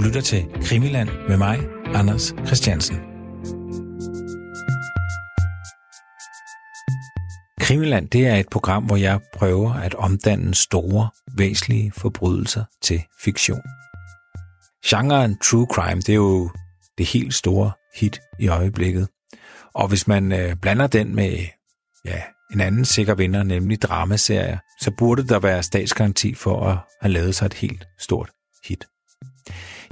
Du lytter til Krimiland med mig, Anders Christiansen. Krimiland det er et program, hvor jeg prøver at omdanne store, væsentlige forbrydelser til fiktion. Genren true crime, det er jo det helt store hit i øjeblikket. Og hvis man øh, blander den med ja, en anden sikker vinder, nemlig dramaserier, så burde der være statsgaranti for at have lavet sig et helt stort hit.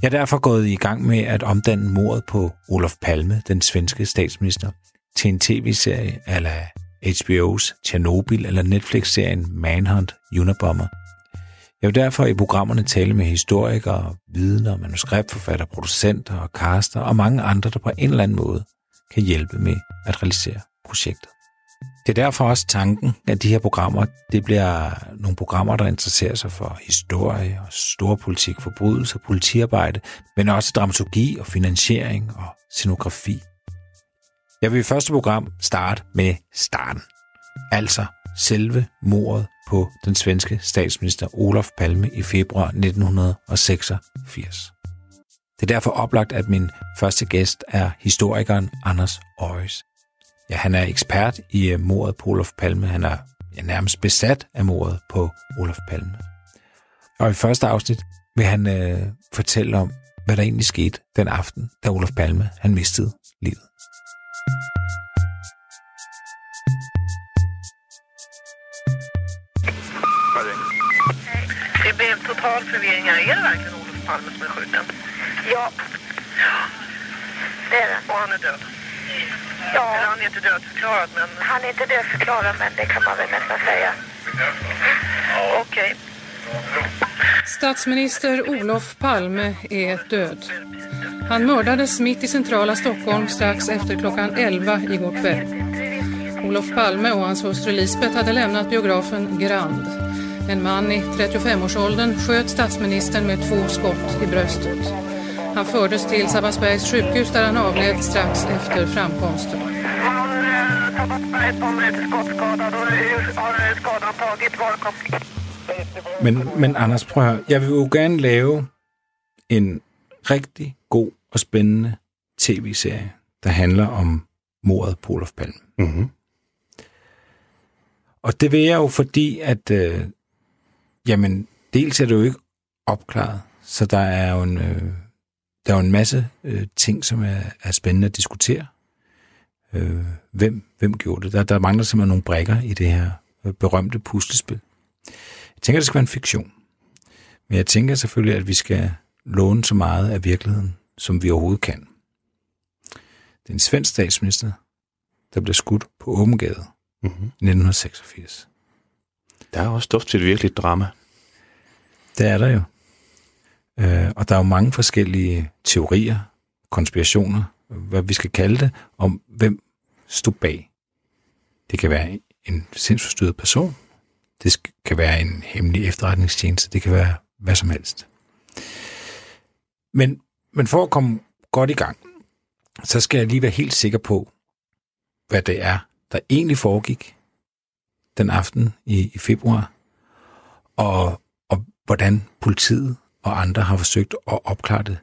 Jeg er derfor gået i gang med at omdanne mordet på Olof Palme, den svenske statsminister, til en tv-serie ala HBO's Tjernobyl eller Netflix-serien Manhunt Unabomber. Jeg vil derfor i programmerne tale med historikere, vidner, manuskriptforfatter, producenter og caster og mange andre, der på en eller anden måde kan hjælpe med at realisere projektet. Det er derfor også tanken, at de her programmer, det bliver nogle programmer, der interesserer sig for historie og storpolitik, forbrydelse, politiarbejde, men også dramaturgi og finansiering og scenografi. Jeg vil i første program starte med starten. Altså selve mordet på den svenske statsminister Olof Palme i februar 1986. Det er derfor oplagt, at min første gæst er historikeren Anders Øjes. Ja, han er ekspert i uh, mordet på Olof Palme. Han er ja, nærmest besat af mordet på Olof Palme. Og i første afsnit vil han uh, fortælle om, hvad der egentlig skete den aften, da Olof Palme han mistede livet. Det blev total förvirring här. Är det verkligen Olof Palme som är skjuten? Ja. Det är det. Och han är död? Ja, Eller han är inte dödförklarad, men han är inte dödförklarad men det kan man väl nästan säga. okej. Statsminister Olof Palme är död. Han mördades mitt i centrala Stockholm strax efter klockan 11 igår kväll. Olof Palme och hans hustru Lisbeth hade lämnat biografen Grand. En man i 35-årsåldern sköt statsministern med två skott i bröstet. Han fördes till Sabbatsbergs sjukhus där han avled strax efter framkomsten. Han eh, har skadan tagit? Men, men Anders, prøv at høre. Jeg vil jo gerne lave en rigtig god og spændende tv-serie, der handler om mordet på Olof Palme. Mm-hmm. Og det vil jeg jo, fordi at, øh, jamen, dels er det jo ikke opklaret, så der er jo en, øh, der er jo en masse øh, ting, som er, er spændende at diskutere. Øh, hvem, hvem gjorde det? Der, der mangler simpelthen nogle brækker i det her øh, berømte puslespil. Jeg tænker, det skal være en fiktion. Men jeg tænker selvfølgelig, at vi skal låne så meget af virkeligheden, som vi overhovedet kan. Det er en svensk statsminister, der bliver skudt på åben gade Mm-hmm. i 1986. Der er også stof til et virkeligt drama. Det er der jo. Øh, og der er jo mange forskellige teorier, konspirationer, hvad vi skal kalde det, om hvem stod bag. Det kan være en sindsforstyrret person. Det kan være en hemmelig efterretningstjeneste. Det kan være hvad som helst. Men, men for at komme godt i gang, så skal jeg lige være helt sikker på, hvad det er, der egentlig foregik den aften i, i februar, og, og hvordan politiet og andre har forsøgt at opklare det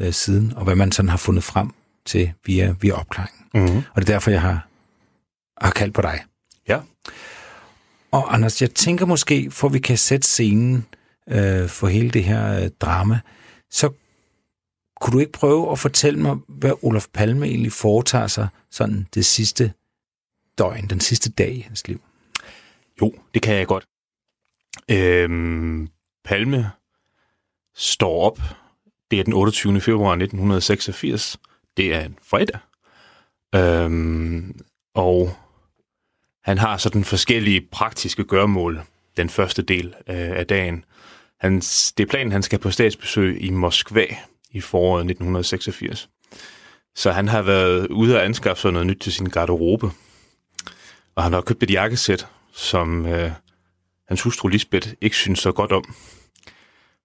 øh, siden, og hvad man sådan har fundet frem til via, via opklaringen. Mm-hmm. Og det er derfor, jeg har, har kaldt på dig. Ja. Og Anders, jeg tænker måske, for vi kan sætte scenen øh, for hele det her øh, drama, så kunne du ikke prøve at fortælle mig, hvad Olof Palme egentlig foretager sig sådan det sidste døgn, den sidste dag i hans liv? Jo, det kan jeg godt. Øhm, Palme står op. Det er den 28. februar 1986. Det er en fredag. Øhm, og han har sådan forskellige praktiske gørmål den første del øh, af dagen. Hans, det er planen, han skal på statsbesøg i Moskva i foråret 1986. Så han har været ude og anskaffe sig noget nyt til sin garderobe. Og han har købt et jakkesæt, som øh, hans hustru Lisbeth ikke synes så godt om.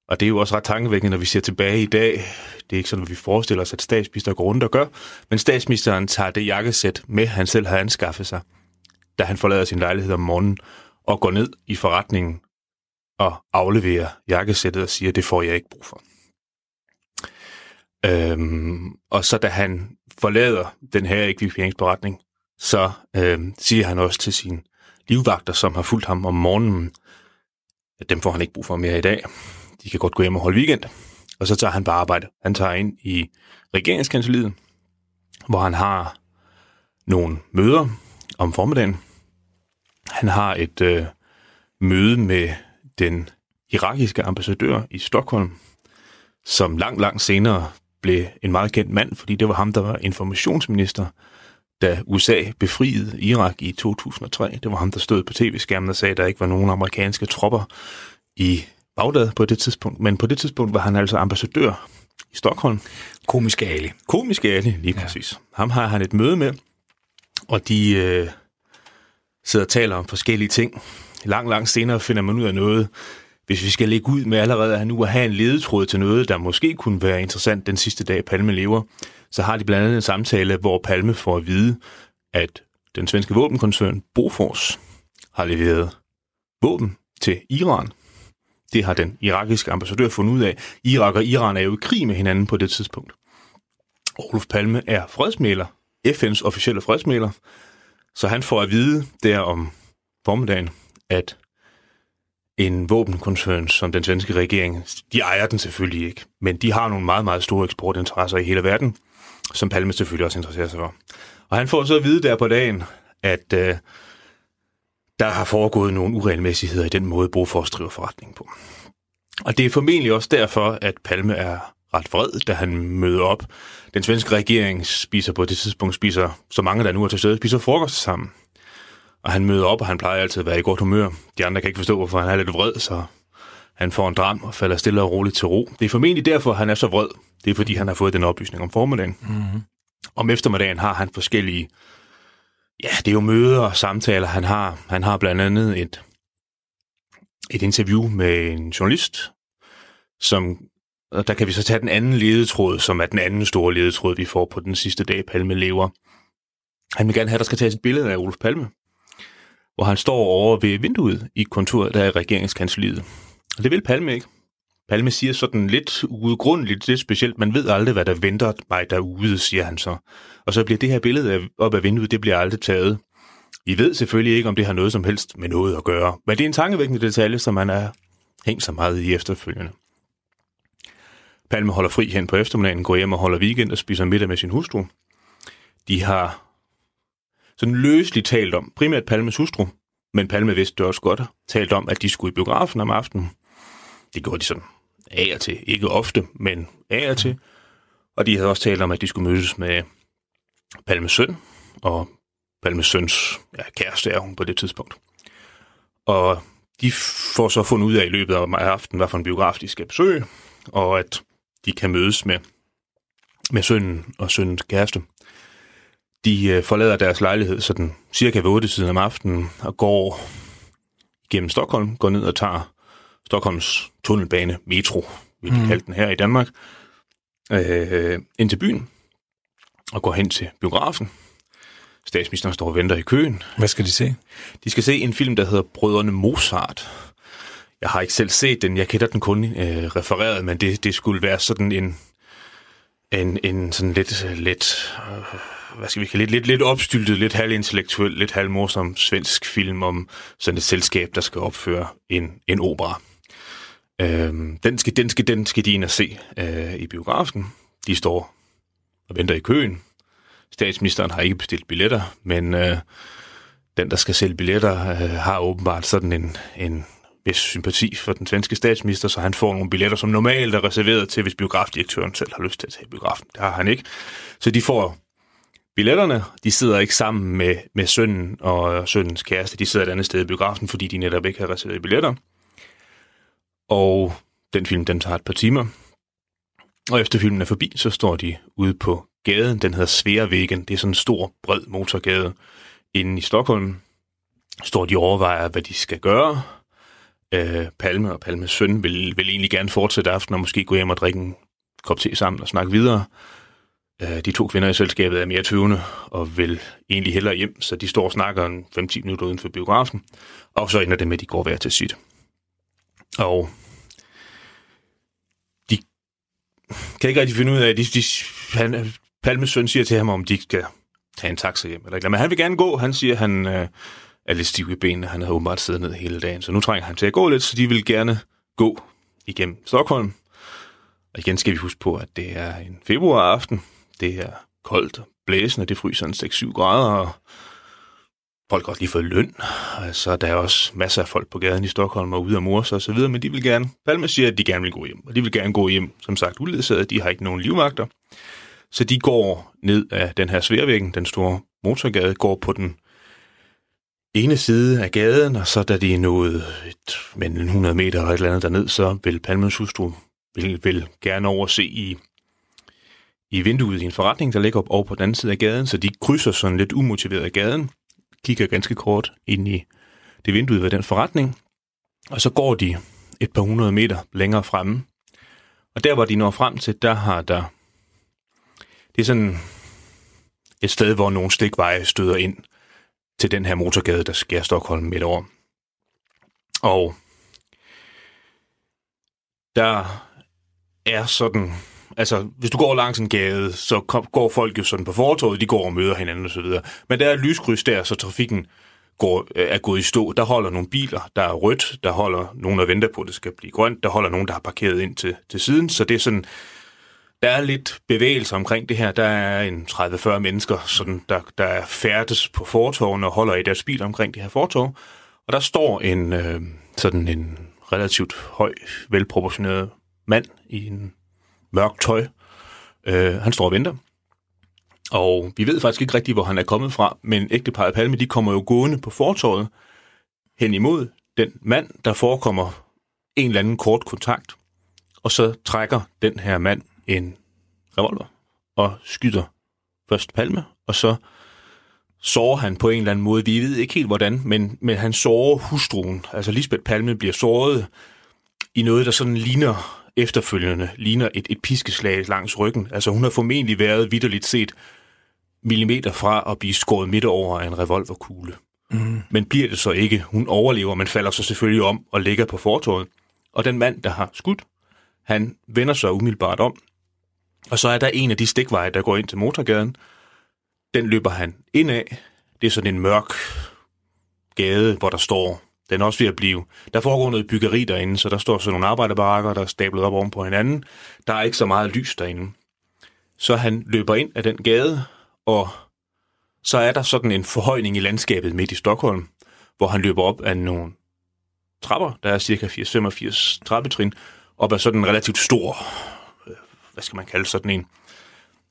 Og det er jo også ret tankevækkende, når vi ser tilbage i dag. Det er ikke sådan, at vi forestiller os, at statsminister går rundt og gør. Men statsministeren tager det jakkesæt med, han selv har anskaffet sig, da han forlader sin lejlighed om morgenen, og går ned i forretningen og afleverer jakkesættet og siger, det får jeg ikke brug for. Øhm, og så da han forlader den her ekviperingsberetning, så øhm, siger han også til sine livvagter, som har fulgt ham om morgenen, at dem får han ikke brug for mere i dag. De kan godt gå hjem og holde weekend. Og så tager han bare arbejde. Han tager ind i regeringskanseliet, hvor han har nogle møder om formiddagen. Han har et øh, møde med den irakiske ambassadør i Stockholm, som langt, langt senere blev en meget kendt mand, fordi det var ham, der var informationsminister, da USA befriede Irak i 2003. Det var ham, der stod på tv-skærmen og sagde, at der ikke var nogen amerikanske tropper i Bagdad på det tidspunkt. Men på det tidspunkt var han altså ambassadør i Stockholm. Komiske Ali. Komiske Ali, lige ja. præcis. Ham har han et møde med, og de øh, sidder og taler om forskellige ting. Lang, lang senere finder man ud af noget, hvis vi skal lægge ud med allerede nu at have en ledetråd til noget, der måske kunne være interessant den sidste dag, Palme lever, så har de blandt andet en samtale, hvor Palme får at vide, at den svenske våbenkoncern Bofors har leveret våben til Iran. Det har den irakiske ambassadør fundet ud af. Irak og Iran er jo i krig med hinanden på det tidspunkt. Olof Palme er fredsmæler, FN's officielle fredsmæler, så han får at vide der om formiddagen, at en våbenkoncern som den svenske regering, de ejer den selvfølgelig ikke, men de har nogle meget, meget store eksportinteresser i hele verden, som Palme selvfølgelig også interesserer sig for. Og han får så at vide der på dagen, at øh, der har foregået nogle uregelmæssigheder i den måde, Bofors driver forretning på. Og det er formentlig også derfor, at Palme er ret vred, da han møder op. Den svenske regering spiser på det tidspunkt, spiser så mange, der nu er til stede, spiser frokost sammen. Og han møder op, og han plejer altid at være i godt humør. De andre kan ikke forstå, hvorfor han er lidt vred, så han får en dram og falder stille og roligt til ro. Det er formentlig derfor, han er så vred. Det er fordi, han har fået den oplysning om formiddagen. Mm-hmm. Om eftermiddagen har han forskellige... Ja, det er jo møder og samtaler, han har. Han har blandt andet et, et interview med en journalist, som og der kan vi så tage den anden ledetråd, som er den anden store ledetråd, vi får på den sidste dag, Palme lever. Han vil gerne have, at der skal tages et billede af Olof Palme hvor han står over ved vinduet i kontoret, der er regeringskansliet. Og det vil Palme ikke. Palme siger sådan lidt uudgrundeligt, lidt specielt, man ved aldrig, hvad der venter mig derude, siger han så. Og så bliver det her billede op af vinduet, det bliver aldrig taget. I ved selvfølgelig ikke, om det har noget som helst med noget at gøre, men det er en tankevækkende detalje, som man er hængt så meget i efterfølgende. Palme holder fri hen på eftermiddagen, går hjem og holder weekend og spiser middag med sin hustru. De har sådan løsligt talt om, primært Palmes hustru, men Palme vidste det også godt, talt om, at de skulle i biografen om aftenen. Det gjorde de sådan af og til. Ikke ofte, men af og til. Og de havde også talt om, at de skulle mødes med Palmes søn, og Palmes søns ja, kæreste er hun på det tidspunkt. Og de får så fundet ud af i løbet af aftenen, hvad for en biograf de skal besøge, og at de kan mødes med, med sønnen og sønnens kæreste. De øh, forlader deres lejlighed sådan cirka ved 8 tiden om aftenen og går gennem Stockholm, går ned og tager Stockholms tunnelbane, metro, vil vi mm. kalde den her i Danmark, øh, ind til byen og går hen til biografen. Statsministeren står og venter i køen. Hvad skal de se? De skal se en film, der hedder Brødrene Mozart. Jeg har ikke selv set den, jeg kender den kun øh, refereret, men det, det skulle være sådan en, en, en sådan lidt, lidt øh, hvad skal vi kalde lidt, lidt, lidt opstyltet, lidt halvintellektuel, lidt halvmorsom svensk film om sådan et selskab, der skal opføre en, en opera. Øhm, den, skal, den, skal, den skal de ind og se øh, i biografen. De står og venter i køen. Statsministeren har ikke bestilt billetter, men øh, den, der skal sælge billetter, øh, har åbenbart sådan en, en vis sympati for den svenske statsminister, så han får nogle billetter, som normalt er reserveret til, hvis biografdirektøren selv har lyst til at tage biografen. Det har han ikke. Så de får billetterne, de sidder ikke sammen med, med sønnen og sønnens kæreste. De sidder et andet sted i biografen, fordi de netop ikke har reserveret billetter. Og den film, den tager et par timer. Og efter filmen er forbi, så står de ude på gaden. Den hedder Sveavägen. Det er sådan en stor, bred motorgade inde i Stockholm. Står de overvejer, hvad de skal gøre. Øh, Palme og Palmes søn vil, vil egentlig gerne fortsætte aftenen og måske gå hjem og drikke en kop te sammen og snakke videre. Øh, de to kvinder i selskabet er mere tøvende og vil egentlig hellere hjem, så de står og snakker en 5-10 minutter uden for biografen, og så ender det med, at de går hver til sit. Og de kan ikke rigtig finde ud af, at de, de, han, Palmes søn siger til ham, om de skal tage en taxa hjem. Eller, ikke. men han vil gerne gå. Han siger, at han øh, er lidt stiv i benene. Han har åbenbart siddet ned hele dagen. Så nu trænger han til at gå lidt, så de vil gerne gå igennem Stockholm. Og igen skal vi huske på, at det er en februaraften. Det er koldt og blæsende. Det fryser en 6-7 grader, og folk har også lige fået løn. Altså, der er også masser af folk på gaden i Stockholm og ude af mors og så videre, men de vil gerne, Palme siger, at de gerne vil gå hjem, og de vil gerne gå hjem, som sagt, uledsaget. De har ikke nogen livmagter. Så de går ned af den her sværvæggen, den store motorgade, går på den ene side af gaden, og så da de er nået et, men 100 meter eller et eller andet derned, så vil Palmes hustru vil, vil gerne overse i, i vinduet i en forretning, der ligger op over på den anden side af gaden, så de krydser sådan lidt umotiveret af gaden, kigger ganske kort ind i det vindue ved den forretning, og så går de et par hundrede meter længere fremme. Og der, hvor de når frem til, der har der... Det er sådan et sted, hvor nogle stikveje støder ind til den her motorgade, der skærer Stockholm midt over. Og der er sådan... Altså, hvis du går langs en gade, så går folk jo sådan på fortorvet, de går og møder hinanden og så videre. Men der er et lyskryds der, så trafikken går, øh, er gået i stå. Der holder nogle biler, der er rødt, der holder nogen, der venter på, at det skal blive grønt, der holder nogen, der har parkeret ind til, til siden. Så det er sådan, der er lidt bevægelse omkring det her. Der er en 30-40 mennesker, sådan, der, der er færdes på fortorven og holder i deres bil omkring det her fortorv. Og der står en øh, sådan en relativt høj, velproportioneret mand i en mørkt tøj. Øh, han står og venter. Og vi ved faktisk ikke rigtigt, hvor han er kommet fra, men ægteparret Palme, de kommer jo gående på fortorvet hen imod den mand, der forekommer en eller anden kort kontakt. Og så trækker den her mand en revolver og skyder først Palme, og så sårer han på en eller anden måde. Vi ved ikke helt hvordan, men, men han sårer hustruen. Altså Lisbeth Palme bliver såret i noget, der sådan ligner efterfølgende, ligner et, et piskeslag langs ryggen. Altså hun har formentlig været vidderligt set millimeter fra at blive skåret midt over af en revolverkugle. Mm. Men bliver det så ikke. Hun overlever, men falder så selvfølgelig om og ligger på fortorvet. Og den mand, der har skudt, han vender sig umiddelbart om. Og så er der en af de stikveje, der går ind til motorgaden. Den løber han ind af. Det er sådan en mørk gade, hvor der står den er også ved at blive... Der foregår noget byggeri derinde, så der står sådan nogle arbejderbarakker, der er stablet op oven på hinanden. Der er ikke så meget lys derinde. Så han løber ind af den gade, og så er der sådan en forhøjning i landskabet midt i Stockholm, hvor han løber op af nogle trapper, der er cirka 80-85 trappetrin, op ad sådan en relativt stor, øh, hvad skal man kalde sådan en,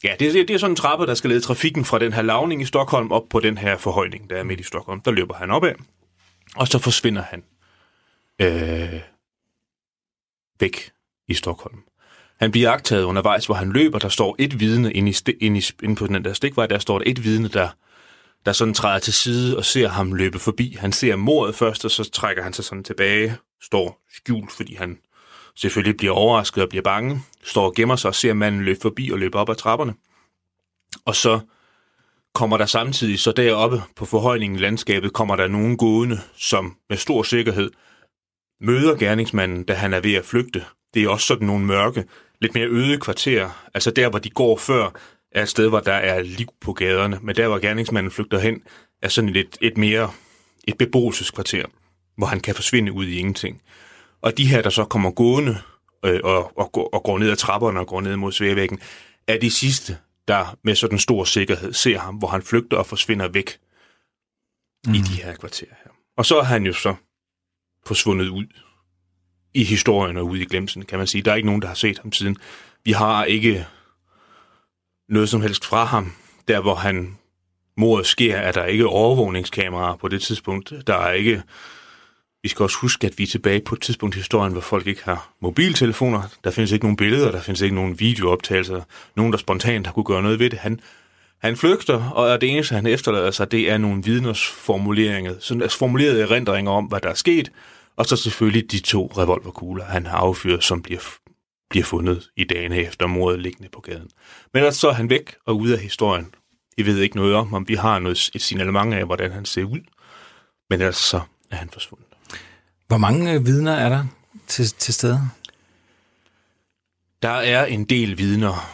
Ja, det, det er sådan en trappe, der skal lede trafikken fra den her lavning i Stockholm op på den her forhøjning, der er midt i Stockholm. Der løber han op af, og så forsvinder han øh, væk i Stockholm. Han bliver agtaget undervejs, hvor han løber. Der står et vidne inde, i, inde, i, inde på den der stikvej. Der står der et vidne, der, der sådan træder til side og ser ham løbe forbi. Han ser mordet først, og så trækker han sig sådan tilbage. Står skjult, fordi han selvfølgelig bliver overrasket og bliver bange. Står og gemmer sig og ser manden løbe forbi og løbe op ad trapperne. Og så kommer der samtidig, så deroppe på forhøjningen i landskabet, kommer der nogen gående, som med stor sikkerhed møder gerningsmanden, da han er ved at flygte. Det er også sådan nogle mørke, lidt mere øde kvarterer. Altså der, hvor de går før, er et sted, hvor der er liv på gaderne. Men der, hvor gerningsmanden flygter hen, er sådan et, et mere et beboelseskvarter, hvor han kan forsvinde ud i ingenting. Og de her, der så kommer gående øh, og, og, og går ned ad trapperne og går ned mod sværvæggen, er de sidste, der med sådan stor sikkerhed ser ham, hvor han flygter og forsvinder væk mm. i de her kvarterer her. Og så er han jo så forsvundet ud i historien og ude i glemsen, kan man sige. Der er ikke nogen, der har set ham siden. Vi har ikke noget som helst fra ham. Der, hvor han mordet sker, er der ikke overvågningskameraer på det tidspunkt. Der er ikke... Vi skal også huske, at vi er tilbage på et tidspunkt i historien, hvor folk ikke har mobiltelefoner. Der findes ikke nogen billeder, der findes ikke nogen videooptagelser. Nogen, der spontant har kunne gøre noget ved det. Han, han flygter, og det eneste, han efterlader sig, det er nogle vidners formuleringer, sådan altså formulerede erindringer om, hvad der er sket, og så selvfølgelig de to revolverkugler, han har affyret, som bliver, bliver fundet i dagene efter mordet liggende på gaden. Men altså, så er han væk og ude af historien. Vi ved ikke noget om, om vi har noget, et signalement af, hvordan han ser ud. Men altså, så er han forsvundet. Hvor mange øh, vidner er der til, til stede? Der er en del vidner.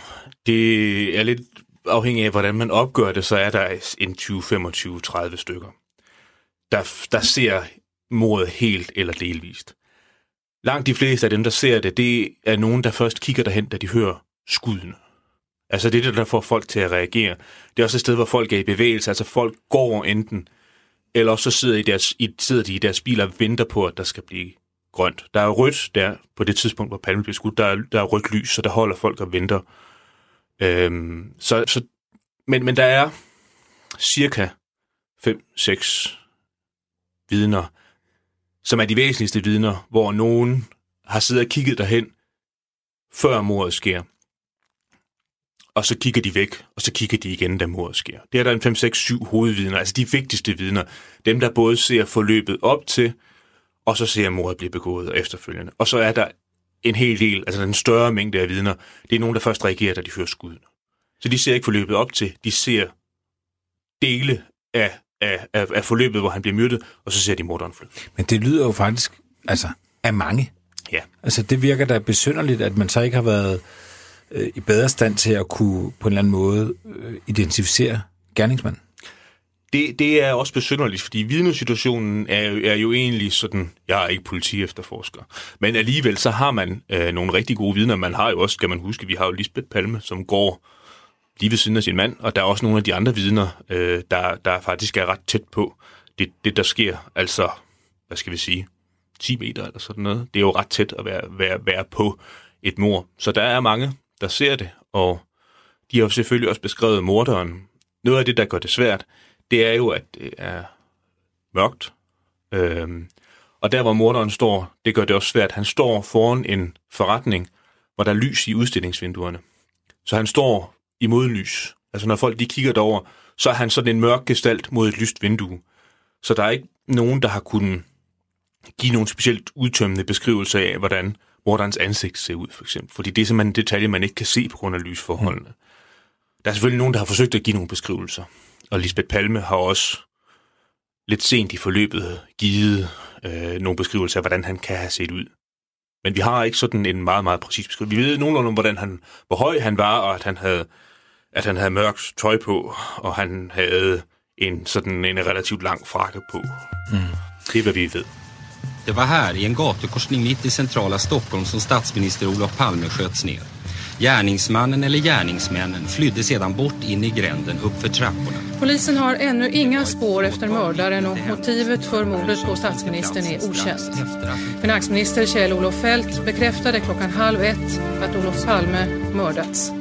Det er lidt afhængig af, hvordan man opgør det, så er der en 20, 25, 30 stykker, der, der ser mordet helt eller delvist. Langt de fleste af dem, der ser det, det er nogen, der først kigger derhen, da de hører skuddene. Altså det er det, der får folk til at reagere. Det er også et sted, hvor folk er i bevægelse. Altså folk går enten, eller så sidder, i deres, i, sidder de i deres biler og venter på, at der skal blive grønt. Der er rødt der på det tidspunkt, hvor palmen bliver skudt. Der er, der er rødt lys, så der holder folk og venter. Øhm, så, så, men, men der er cirka 5-6 vidner, som er de væsentligste vidner, hvor nogen har siddet og kigget derhen, før mordet sker. Og så kigger de væk, og så kigger de igen, da mordet sker. Det er der en 5, 6, 7 hovedvidner, altså de vigtigste vidner. Dem, der både ser forløbet op til, og så ser mordet blive begået efterfølgende. Og så er der en hel del, altså den større mængde af vidner, det er nogen, der først reagerer, da de hører skuddene. Så de ser ikke forløbet op til, de ser dele af, af, af, af forløbet, hvor han bliver myrdet, og så ser de morderen flytte. Men det lyder jo faktisk altså, af mange. Ja. Altså, det virker da besynderligt, at man så ikke har været øh, i bedre stand til at kunne på en eller anden måde øh, identificere gerningsmanden. Det, det er også besynderligt, fordi vidnesituationen er, jo- er jo egentlig sådan, jeg er ikke politi efterforsker, men alligevel så har man øh, nogle rigtig gode vidner. Man har jo også, skal man huske, vi har jo Lisbeth Palme, som går lige ved siden af sin mand, og der er også nogle af de andre vidner, øh, der, der faktisk er ret tæt på det, det, der sker. Altså, hvad skal vi sige, 10 meter eller sådan noget. Det er jo ret tæt at være, være, være på et mor. Så der er mange, der ser det, og de har jo selvfølgelig også beskrevet morderen. Noget af det, der gør det svært, det er jo, at det er mørkt. Øhm, og der, hvor morderen står, det gør det også svært. Han står foran en forretning, hvor der er lys i udstillingsvinduerne. Så han står i modlys. Altså når folk de kigger derover, så er han sådan en mørk gestalt mod et lyst vindue. Så der er ikke nogen, der har kunnet give nogen specielt udtømmende beskrivelse af, hvordan morderens ansigt ser ud, for eksempel. Fordi det er simpelthen en detalje, man ikke kan se på grund af lysforholdene. Der er selvfølgelig nogen, der har forsøgt at give nogle beskrivelser. Og Lisbeth Palme har også lidt sent i forløbet givet øh, nogle beskrivelser af, hvordan han kan have set ud. Men vi har ikke sådan en meget, meget præcis beskrivelse. Vi ved nogenlunde, om, hvordan han, hvor høj han var, og at han havde, at han havde mørkt tøj på, og han havde en sådan en relativt lang frakke på. Mm. Det er, hvad vi ved. Det var här i en gatukorsning mitt i centrala Stockholm som statsminister Olof Palme sköts ner. Gärningsmannen eller gärningsmännen flydde sedan bort in i gränden uppför trapporna. Polisen har ännu inga spår efter mördaren och motivet för mordet på statsministern är okänt. Finansminister Kjell-Olof Feldt bekräftade klockan halv ett att Olof Palme mördats.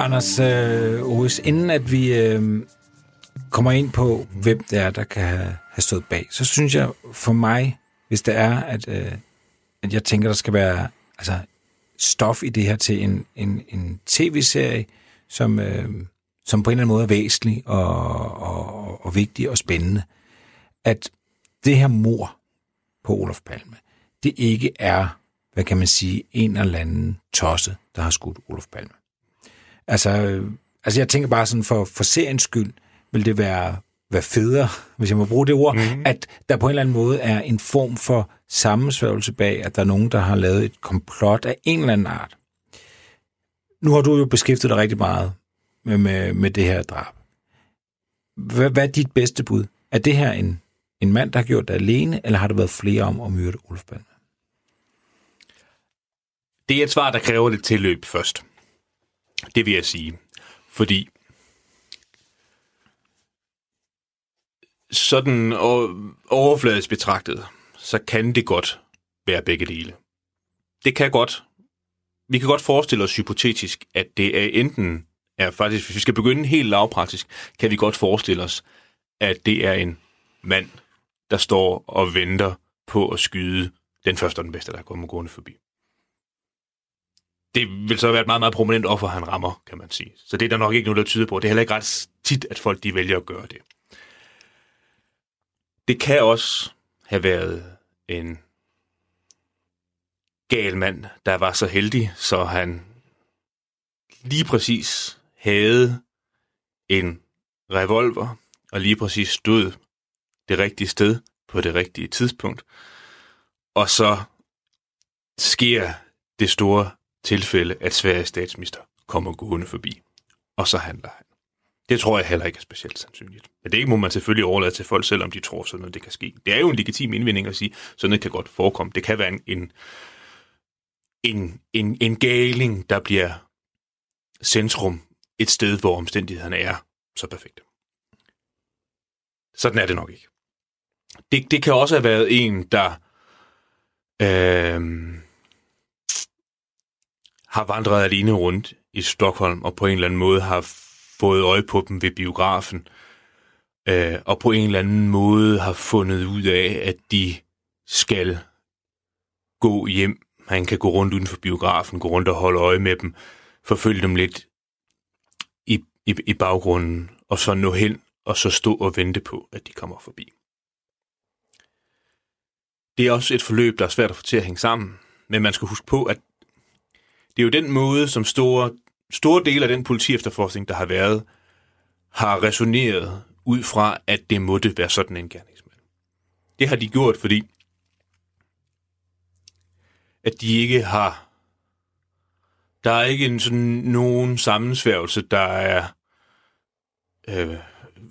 Anders øh, Oris, inden at vi øh, kommer ind på, hvem det er, der kan have, have stået bag, så synes jeg for mig, hvis det er, at, øh, at jeg tænker, der skal være altså, stof i det her til en, en, en tv-serie, som, øh, som på en eller anden måde er væsentlig og, og, og vigtig og spændende, at det her mor på Olof Palme, det ikke er, hvad kan man sige, en eller anden tosse, der har skudt Olof Palme. Altså, øh, altså jeg tænker bare sådan, for, for seriens skyld, vil det være, være federe, hvis jeg må bruge det ord, mm. at der på en eller anden måde er en form for sammensværgelse bag, at der er nogen, der har lavet et komplot af en eller anden art. Nu har du jo beskæftiget dig rigtig meget med, med, med det her drab. Hvad, hvad er dit bedste bud? Er det her en, en mand, der har gjort det alene, eller har der været flere om at myrde Olof Palme? Det er et svar, der kræver lidt tilløb først. Det vil jeg sige. Fordi sådan overfladisk betragtet, så kan det godt være begge dele. Det kan godt. Vi kan godt forestille os hypotetisk, at det er enten er faktisk, hvis vi skal begynde helt lavpraktisk, kan vi godt forestille os, at det er en mand, der står og venter på at skyde den første og den bedste, der kommer gående forbi det vil så være et meget, meget prominent offer, han rammer, kan man sige. Så det er der nok ikke noget, der tyder på. Det er heller ikke ret tit, at folk de vælger at gøre det. Det kan også have været en gal mand, der var så heldig, så han lige præcis havde en revolver, og lige præcis stod det rigtige sted på det rigtige tidspunkt. Og så sker det store tilfælde, at Sveriges statsminister kommer gående forbi. Og så handler han. Det tror jeg heller ikke er specielt sandsynligt. Men det må man selvfølgelig overlade til folk selvom de tror sådan noget, det kan ske. Det er jo en legitim indvending at sige, sådan noget kan godt forekomme. Det kan være en, en, en, en, en galing, der bliver centrum et sted, hvor omstændighederne er så perfekte. Sådan er det nok ikke. Det, det kan også have været en, der øh, har vandret alene rundt i Stockholm, og på en eller anden måde har fået øje på dem ved biografen, øh, og på en eller anden måde har fundet ud af, at de skal gå hjem. Han kan gå rundt uden for biografen, gå rundt og holde øje med dem, forfølge dem lidt i, i, i baggrunden, og så nå hen og så stå og vente på, at de kommer forbi. Det er også et forløb, der er svært at få til at hænge sammen, men man skal huske på, at det er jo den måde, som store, store dele af den politiefterforskning, der har været, har resoneret ud fra, at det måtte være sådan en gerningsmand. Det har de gjort, fordi at de ikke har... Der er ikke en sådan nogen sammensværgelse, der er... Øh,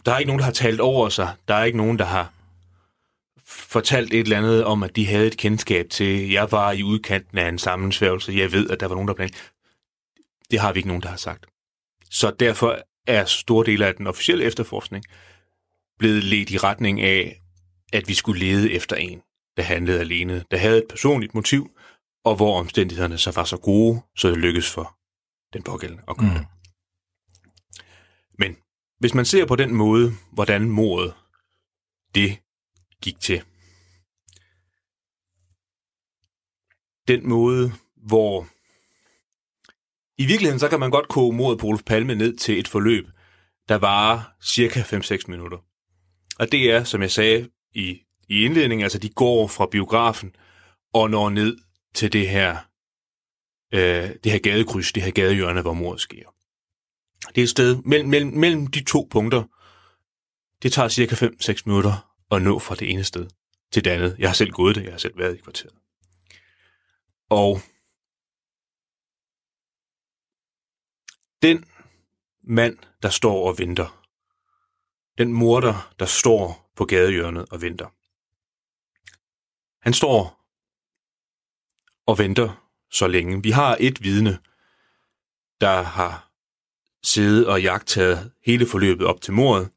der er ikke nogen, der har talt over sig. Der er ikke nogen, der har fortalt et eller andet om, at de havde et kendskab til, jeg var i udkanten af en sammensværgelse, jeg ved, at der var nogen, der plan. Det har vi ikke nogen, der har sagt. Så derfor er store dele af den officielle efterforskning blevet ledt i retning af, at vi skulle lede efter en, der handlede alene, der havde et personligt motiv, og hvor omstændighederne så var så gode, så det lykkedes for den pågældende at gøre mm. det. Men hvis man ser på den måde, hvordan mordet det gik til. Den måde, hvor i virkeligheden så kan man godt koge mordet på Olof Palme ned til et forløb, der varer cirka 5-6 minutter. Og det er, som jeg sagde i, i indledningen, altså de går fra biografen og når ned til det her, øh, det her gadekryds, det her gadehjørne, hvor mordet sker. Det er et sted mellem, mellem, mellem de to punkter. Det tager cirka 5-6 minutter at nå fra det ene sted til det andet. Jeg har selv gået det, jeg har selv været i kvarteret. Og den mand, der står og venter, den morder, der står på gadehjørnet og venter, han står og venter så længe. Vi har et vidne, der har siddet og jagtet hele forløbet op til mordet.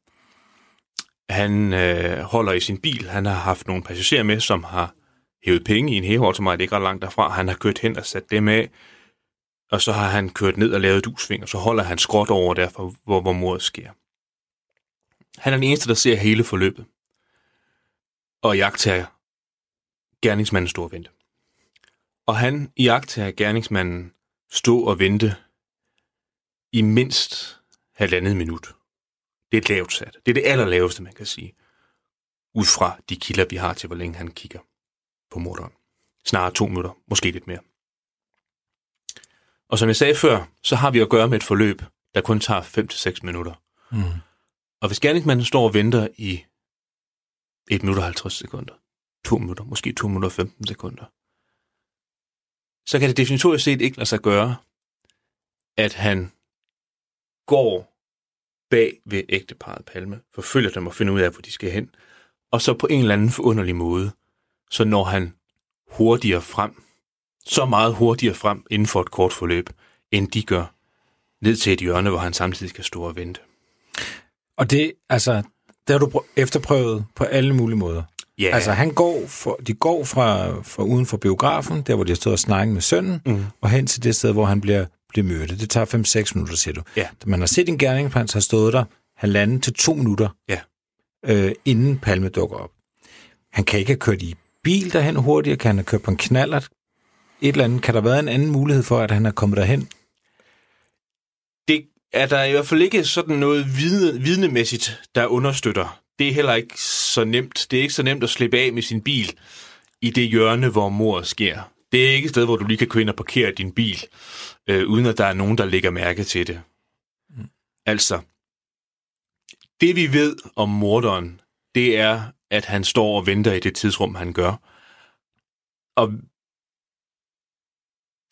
Han øh, holder i sin bil. Han har haft nogle passagerer med, som har hævet penge i en hæveautomat ikke ret langt derfra. Han har kørt hen og sat dem af, og så har han kørt ned og lavet dusving, og så holder han skråt over derfor, hvor, hvor mordet sker. Han er den eneste, der ser hele forløbet, og jagter gerningsmanden stå og vente. Og han jagter gerningsmanden stå og vente i mindst halvandet minut. Det er et lavt sat. Det er det allerlaveste, man kan sige. Ud fra de kilder, vi har til, hvor længe han kigger på morderen. Snarere to minutter, måske lidt mere. Og som jeg sagde før, så har vi at gøre med et forløb, der kun tager 5-6 minutter. Mm. Og hvis gerningsmanden står og venter i 1 minut og 50 sekunder, 2 minutter, måske 2 minutter og 15 sekunder, så kan det definitivt set ikke lade sig gøre, at han går bag ved ægteparet Palme, forfølger dem og finder ud af, hvor de skal hen, og så på en eller anden forunderlig måde, så når han hurtigere frem, så meget hurtigere frem inden for et kort forløb, end de gør, ned til et hjørne, hvor han samtidig skal stå og vente. Og det, altså, det har du efterprøvet på alle mulige måder. Ja. Altså, han går for, de går fra, fra uden for biografen, der hvor de har stået og snakket med sønnen, mm. og hen til det sted, hvor han bliver, bliver myrdet. Det tager 5-6 minutter, siger du. Ja. Man har set en gerningsmand, har stået der halvanden til to minutter, Ja. øh, inden Palme dukker op. Han kan ikke have kørt i bil derhen hurtigere, kan han have kørt på en knallert, et eller andet. Kan der være en anden mulighed for, at han er kommet derhen? Det er der i hvert fald ikke sådan noget vidne, vidnemæssigt, der understøtter. Det er heller ikke så nemt. Det er ikke så nemt at slippe af med sin bil i det hjørne, hvor mor sker. Det er ikke et sted, hvor du lige kan gå ind og parkere din bil, øh, uden at der er nogen, der lægger mærke til det. Mm. Altså, det vi ved om morderen, det er, at han står og venter i det tidsrum, han gør. Og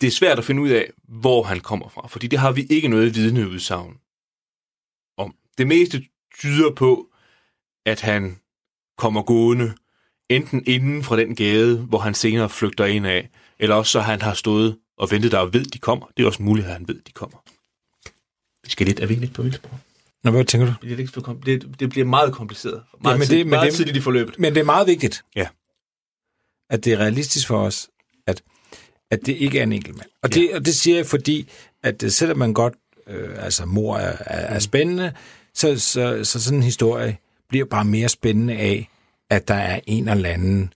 det er svært at finde ud af, hvor han kommer fra, fordi det har vi ikke noget vidneudsagn om. Det meste tyder på, at han kommer gående, enten inden fra den gade, hvor han senere flygter ind af, eller også så han har stået og ventet der og ved, de kommer. Det er også muligt, at han ved, de kommer. Vi skal lidt, er vi ikke lidt på vildspor? Nå, hvad tænker du? Det, er lidt for kom- det, det bliver meget kompliceret. Meget, men tid, det- men meget det- tidligt i forløbet. Men det er meget vigtigt, Ja. at det er realistisk for os, at, det ikke er en enkelt mand. Og det, og det siger jeg, fordi at øh, selvom man godt, øh, altså mor er, er, er spændende, så, så, så sådan en historie bliver bare mere spændende af, at der er en eller anden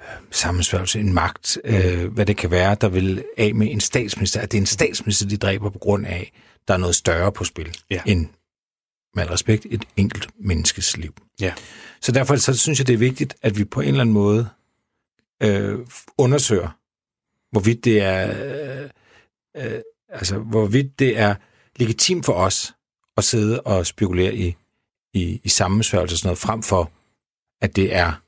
øh, sammensværgelse, en magt, øh, hvad det kan være, der vil af med en statsminister, at det er en statsminister, de dræber på grund af, der er noget større på spil, Ja. end med al respekt, et enkelt menneskes liv. Ja. Så derfor så synes jeg, det er vigtigt, at vi på en eller anden måde øh, undersøger, hvorvidt det er, øh, øh, altså, hvorvidt det er legitimt for os at sidde og spekulere i, i, i sammensværgelse og sådan noget, frem for, at det er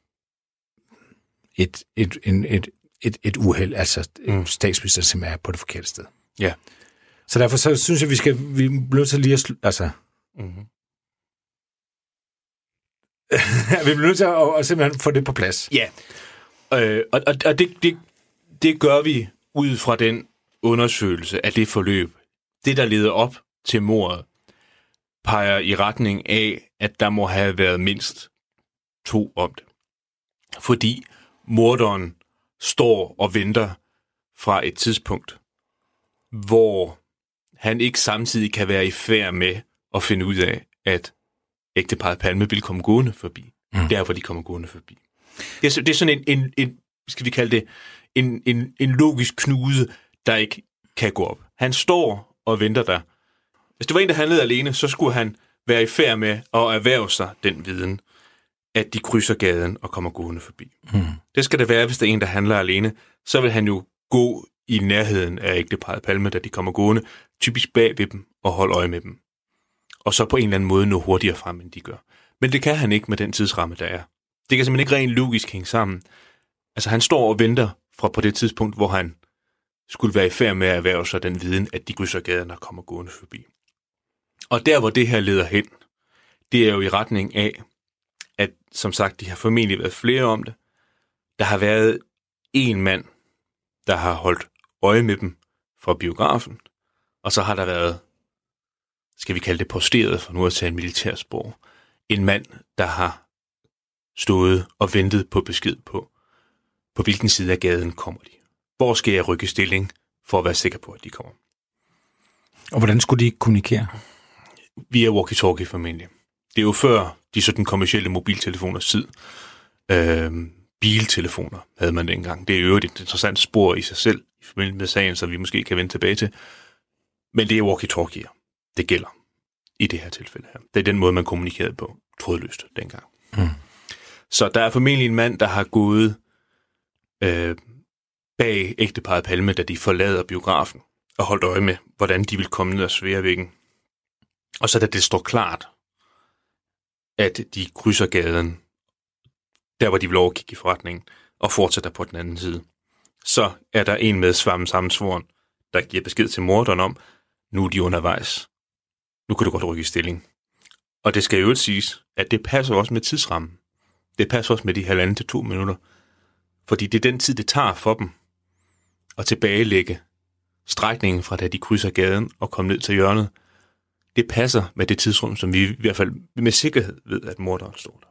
et, et, en, et, et, et uheld, altså Mm. statsminister, som er på det forkerte sted. Ja. Så derfor så synes jeg, vi skal vi er nødt til lige at, slu- altså, Mm-hmm. vi bliver nødt til at, at simpelthen få det på plads. Ja, øh, og, og, og det, det, det gør vi ud fra den undersøgelse af det forløb. Det, der leder op til mordet, peger i retning af, at der må have været mindst to om det. Fordi morderen står og venter fra et tidspunkt, hvor han ikke samtidig kan være i færd med at finde ud af, at ægteparret Palme vil komme gående forbi. Mm. Der, hvor de kommer gående forbi. Det er, det er sådan en, en, en, skal vi kalde det, en, en, en logisk knude, der ikke kan gå op. Han står og venter der. Hvis det var en, der handlede alene, så skulle han være i færd med at erhverve sig den viden, at de krydser gaden og kommer gående forbi. Mm. Det skal det være, hvis der er en, der handler alene. Så vil han jo gå i nærheden af ægteparret Palme, da de kommer gående, typisk bag ved dem og holde øje med dem. Og så på en eller anden måde nå hurtigere frem, end de gør. Men det kan han ikke med den tidsramme, der er. Det kan simpelthen ikke rent logisk hænge sammen. Altså han står og venter fra på det tidspunkt, hvor han skulle være i færd med at erhverve sig den viden, at de krydser gaden og kommer gående forbi. Og der, hvor det her leder hen, det er jo i retning af, at som sagt, de har formentlig været flere om det. Der har været en mand, der har holdt øje med dem fra biografen, og så har der været, skal vi kalde det posteret, for nu at tage en militærsprog, en mand, der har stået og ventet på besked på, på hvilken side af gaden kommer de. Hvor skal jeg rykke stilling for at være sikker på, at de kommer? Og hvordan skulle de kommunikere? Via walkie-talkie formentlig. Det er jo før de sådan kommercielle mobiltelefoners tid. Øhm, biltelefoner havde man dengang. Det er jo et interessant spor i sig selv, i forbindelse med sagen, som vi måske kan vende tilbage til. Men det er walkie-talkier. Det gælder i det her tilfælde her. Det er den måde, man kommunikerede på trådløst dengang. Mm. Så der er formentlig en mand, der har gået øh, bag ægteparet Palme, da de forlader biografen, og holdt øje med, hvordan de vil komme ned ad Sværvæggen. Og så da det står klart, at de krydser gaden, der hvor de vil overkigge i forretningen, og fortsætter på den anden side, så er der en med svammen sammensvoren, der giver besked til morderen om, nu er de undervejs. Nu kan du godt rykke i stilling. Og det skal jo siges, at det passer også med tidsrammen. Det passer også med de halvanden til to minutter. Fordi det er den tid, det tager for dem at tilbagelægge strækningen fra da de krydser gaden og kommer ned til hjørnet. Det passer med det tidsrum, som vi i hvert fald med sikkerhed ved, at morderen står der.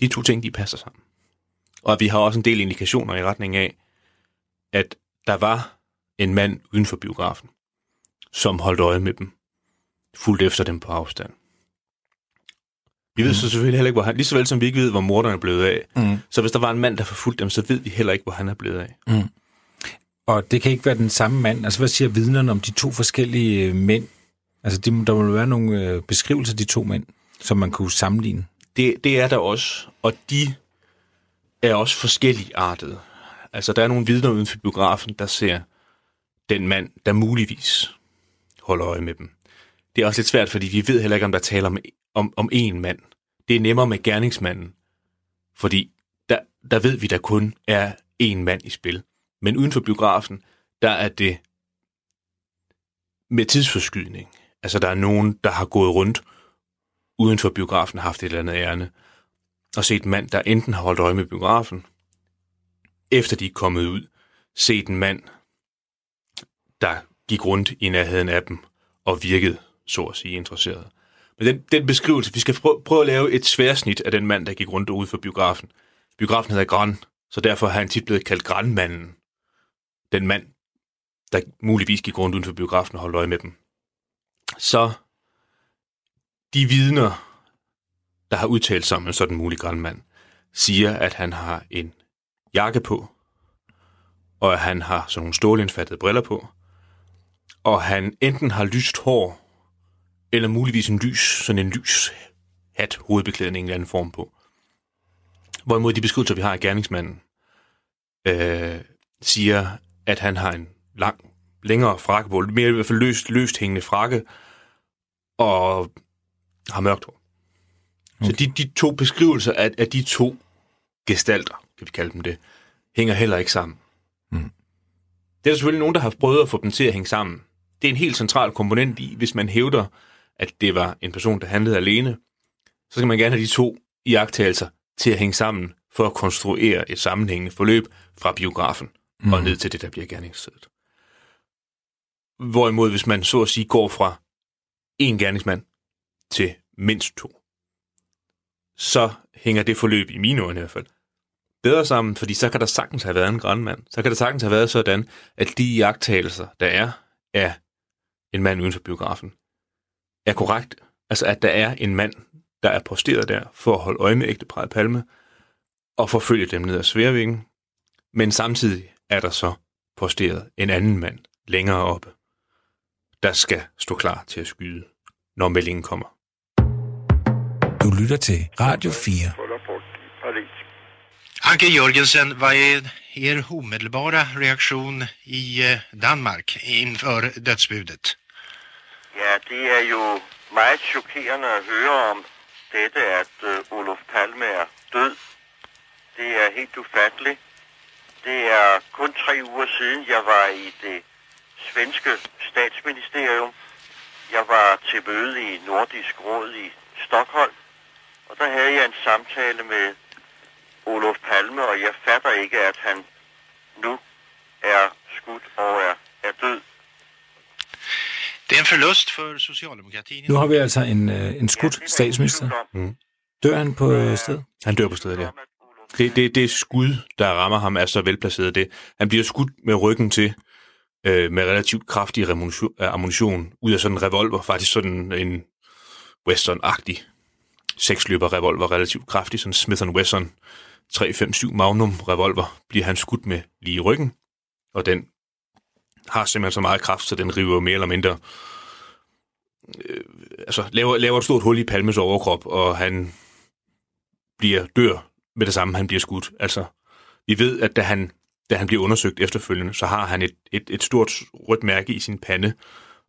De to ting, de passer sammen. Og vi har også en del indikationer i retning af, at der var en mand uden for biografen, som holdt øje med dem, fuldt efter dem på afstand. Vi ved så selvfølgelig heller ikke, hvor han, lige så vel som vi ikke ved, hvor morderen er blevet af. Mm. Så hvis der var en mand, der forfulgte dem, så ved vi heller ikke, hvor han er blevet af. Og det kan ikke være den samme mand. Altså, hvad siger vidnerne om de to forskellige øh, mænd? Altså, de, der må være nogle øh, beskrivelser af de to mænd, som man kunne sammenligne. Det, det er der også, og de er også forskellige artede. Altså, der er nogle vidner uden for biografen, der ser den mand, der muligvis holder øje med dem. Det er også lidt svært, fordi vi ved heller ikke, om der taler om, om, om én mand. Det er nemmere med gerningsmanden Fordi der, der ved vi, der kun er én mand i spil. Men uden for biografen, der er det med tidsforskydning. Altså, der er nogen, der har gået rundt uden for biografen, haft et eller andet ærne, og set en mand, der enten har holdt øje med biografen, efter de er kommet ud, set en mand, der gik rundt i nærheden af dem, og virkede, så at sige, interesseret. Men den, den beskrivelse, vi skal prøve, prøve at lave et sværsnit af den mand, der gik rundt ude for biografen. Biografen hedder Gran, så derfor har han tit blevet kaldt Granmanden. Den mand, der muligvis gik rundt uden for biografen og holdt øje med dem. Så de vidner, der har udtalt sig om en sådan mulig grandmand, siger, at han har en jakke på, og at han har sådan nogle stålindfattede briller på, og han enten har lyst hår, eller muligvis en lys, sådan en lys hat, hovedbeklædning i en eller anden form på. Hvorimod de beskrivelser, vi har af gerningsmanden, øh, siger, at han har en lang, længere frakke på, mere i hvert fald løst, løst hængende frakke, og har mørkt hår. Okay. Så de, de to beskrivelser af, af de to gestalter, kan vi kalde dem det, hænger heller ikke sammen. Mm. Det er der selvfølgelig nogen, der har prøvet at få dem til at hænge sammen. Det er en helt central komponent i, hvis man hævder, at det var en person, der handlede alene, så skal man gerne have de to iagttagelser til at hænge sammen for at konstruere et sammenhængende forløb fra biografen mm. og ned til det, der bliver gerningsstedet. Hvorimod, hvis man så at sige går fra en gerningsmand til mindst to, så hænger det forløb i mine øjne i hvert fald bedre sammen, fordi så kan der sagtens have været en grandmand. Så kan der sagtens have været sådan, at de iagttagelser, der er af en mand uden for biografen, er korrekt. Altså, at der er en mand, der er posteret der for at holde øje med ægteparet Palme og forfølge dem ned ad sværvingen. Men samtidig er der så posteret en anden mand længere oppe, der skal stå klar til at skyde, når meldingen kommer. Du lytter til Radio 4. Anke Jørgensen, hvad er er omedelbara reaktion i eh, Danmark inför dødsbudet? Ja, det er jo meget chokerende at høre om dette, at uh, Olof Palme er død. Det er helt ufatteligt. Det er kun tre uger siden, jeg var i det svenske statsministerium. Jeg var til møde i Nordisk Råd i Stockholm, og der havde jeg en samtale med Olof Palme, og jeg fatter ikke, at han nu er skudt og er, er død. Det er en forlust for Socialdemokratiet. Nu har vi altså en, øh, en skudt statsminister. Mm. Dør han på øh, stedet? Han dør på stedet, ja. Det, det, det skud, der rammer ham, er så velplaceret. Det. Han bliver skudt med ryggen til, øh, med relativt kraftig ammunition, ud af sådan en revolver, faktisk sådan en western-agtig seksløber revolver, relativt kraftig, sådan Smith Wesson 357 Magnum revolver, bliver han skudt med lige i ryggen, og den har simpelthen så meget kraft, så den river mere eller mindre øh, altså laver, laver et stort hul i Palmes overkrop, og han bliver dør med det samme, han bliver skudt. Altså, vi ved, at da han, da han bliver undersøgt efterfølgende, så har han et, et, et stort rødt mærke i sin pande,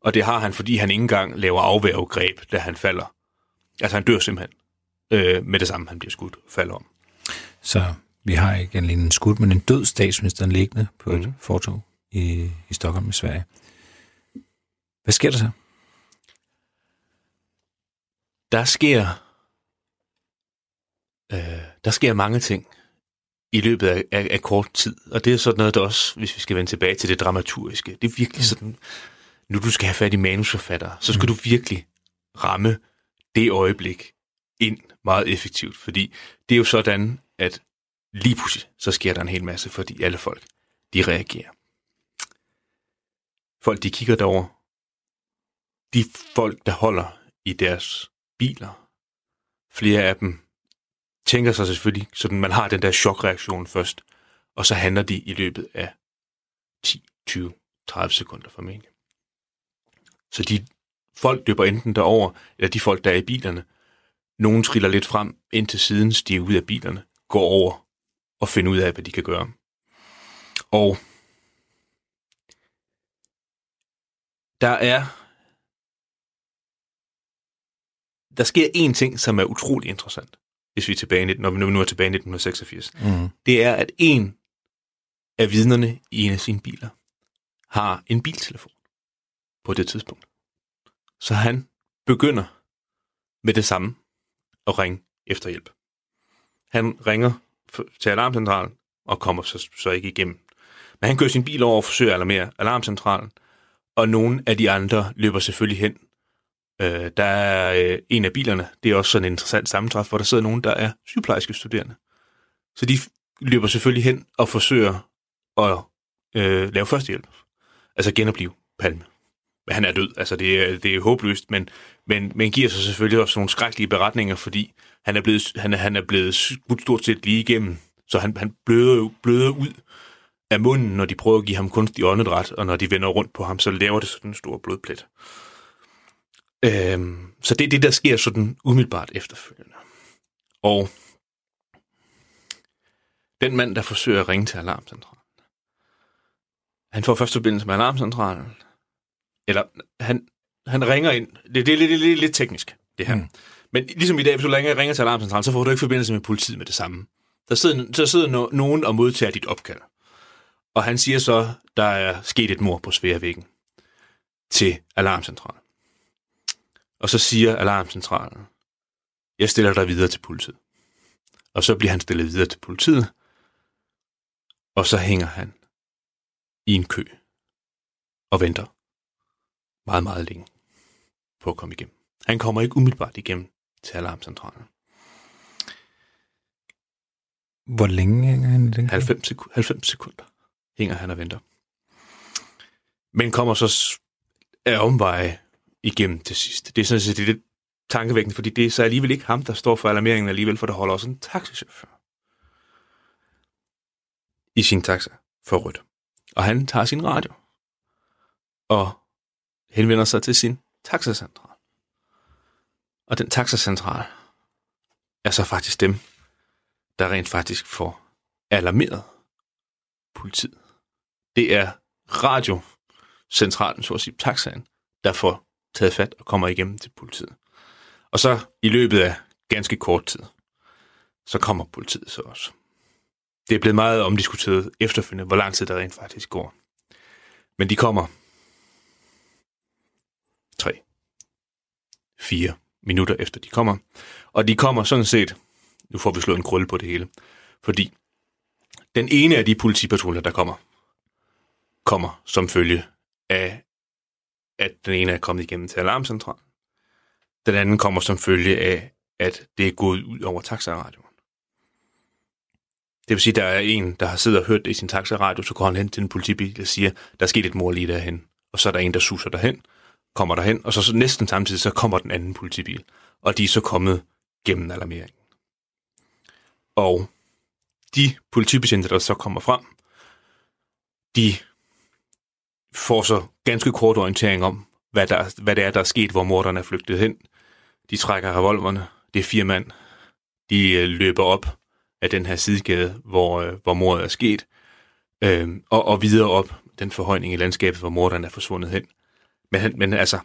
og det har han, fordi han ikke engang laver afværgegreb, da han falder. Altså, han dør simpelthen øh, med det samme, han bliver skudt og falder om. Så vi har ikke alene en skud, men en død statsminister liggende på mm. et mhm. fortog i, i Stockholm i Sverige. Hvad sker der så? Der sker, øh, der sker mange ting i løbet af, af, af kort tid, og det er sådan noget, der også, hvis vi skal vende tilbage til det dramaturgiske, det er virkelig mm. sådan, nu du skal have fat i manusforfatter, så skal mm. du virkelig ramme det øjeblik ind meget effektivt, fordi det er jo sådan, at lige pludselig, så sker der en hel masse, fordi alle folk, de reagerer. Folk, de kigger derover. De folk, der holder i deres biler, flere af dem tænker sig selvfølgelig, sådan man har den der chokreaktion først, og så handler de i løbet af 10, 20, 30 sekunder formentlig. Så de folk løber enten derover, eller de folk, der er i bilerne, nogen triller lidt frem ind til siden, stiger ud af bilerne, går over og finder ud af, hvad de kan gøre. Og der er der sker en ting, som er utrolig interessant. hvis vi er tilbage, i 19 når vi nu er tilbage i 1986, Mm. det er, at en af vidnerne i en af sine biler har en biltelefon på det tidspunkt. Så han begynder med det samme at ringe efter hjælp. Han ringer til alarmcentralen og kommer så, så ikke igennem. Men han kører sin bil over og forsøger at alarmere alarmcentralen, og nogle af de andre løber selvfølgelig hen. Øh, der er øh, en af bilerne, det er også sådan en interessant sammentræf, hvor der sidder nogen, der er sygeplejerske studerende. Så de løber selvfølgelig hen og forsøger at øh, lave førstehjælp. Altså genopleve Palme. Men han er død, altså det er, det er håbløst, men, men, men giver sig selvfølgelig også nogle skrækkelige beretninger, fordi han er blevet, han er, han er blevet skudt stort set lige igennem, så han, han bløder, bløder ud af munden, når de prøver at give ham kunstig åndedræt, og når de vender rundt på ham, så laver det sådan en stor blodplet. Øhm, så det er det, der sker sådan umiddelbart efterfølgende. Og den mand, der forsøger at ringe til alarmcentralen, han får først forbindelse med alarmcentralen, eller han, han ringer ind, det, det, det, det, det er lidt teknisk, det her. Mm. Men ligesom i dag, hvis du ringer, ringer til alarmcentralen, så får du ikke forbindelse med politiet med det samme. Der sidder, der sidder no, nogen og modtager dit opkald. Og han siger så, der er sket et mord på Sværvæggen til alarmcentralen. Og så siger alarmcentralen, jeg stiller dig videre til politiet. Og så bliver han stillet videre til politiet, og så hænger han i en kø og venter meget, meget længe på at komme igennem. Han kommer ikke umiddelbart igennem til alarmcentralen. Hvor længe hænger han i den? 90, seku- 90 sekunder hænger han og venter. Men kommer så af omveje igennem til sidst. Det er sådan set det er lidt tankevækkende, fordi det er så alligevel ikke ham, der står for alarmeringen alligevel, for der holder også en taxichauffør i sin taxa for rødt. Og han tager sin radio og henvender sig til sin taxacentral. Og den taxacentral er så faktisk dem, der rent faktisk får alarmeret politiet. Det er radiocentralen, så at sige taxaen, der får taget fat og kommer igennem til politiet. Og så i løbet af ganske kort tid, så kommer politiet så også. Det er blevet meget omdiskuteret efterfølgende, hvor lang tid der rent faktisk går. Men de kommer tre, fire minutter efter de kommer. Og de kommer sådan set, nu får vi slået en krølle på det hele, fordi den ene af de politipatruljer, der kommer, kommer som følge af, at den ene er kommet igennem til alarmcentralen. Den anden kommer som følge af, at det er gået ud over taxaradioen. Det vil sige, at der er en, der har siddet og hørt det i sin taxaradio, så går han hen til en politibil og siger, der er sket et mor lige derhen. Og så er der en, der suser derhen, kommer derhen, og så, så næsten samtidig, så kommer den anden politibil. Og de er så kommet gennem alarmeringen. Og de politibetjente, der så kommer frem, de får så ganske kort orientering om, hvad, der, hvad det er, der er sket, hvor morderen er flygtet hen. De trækker revolverne. Det er fire mand. De øh, løber op af den her sidegade, hvor, øh, hvor mordet er sket, øh, og, og videre op den forhøjning i landskabet, hvor morderen er forsvundet hen. Men, han, men altså,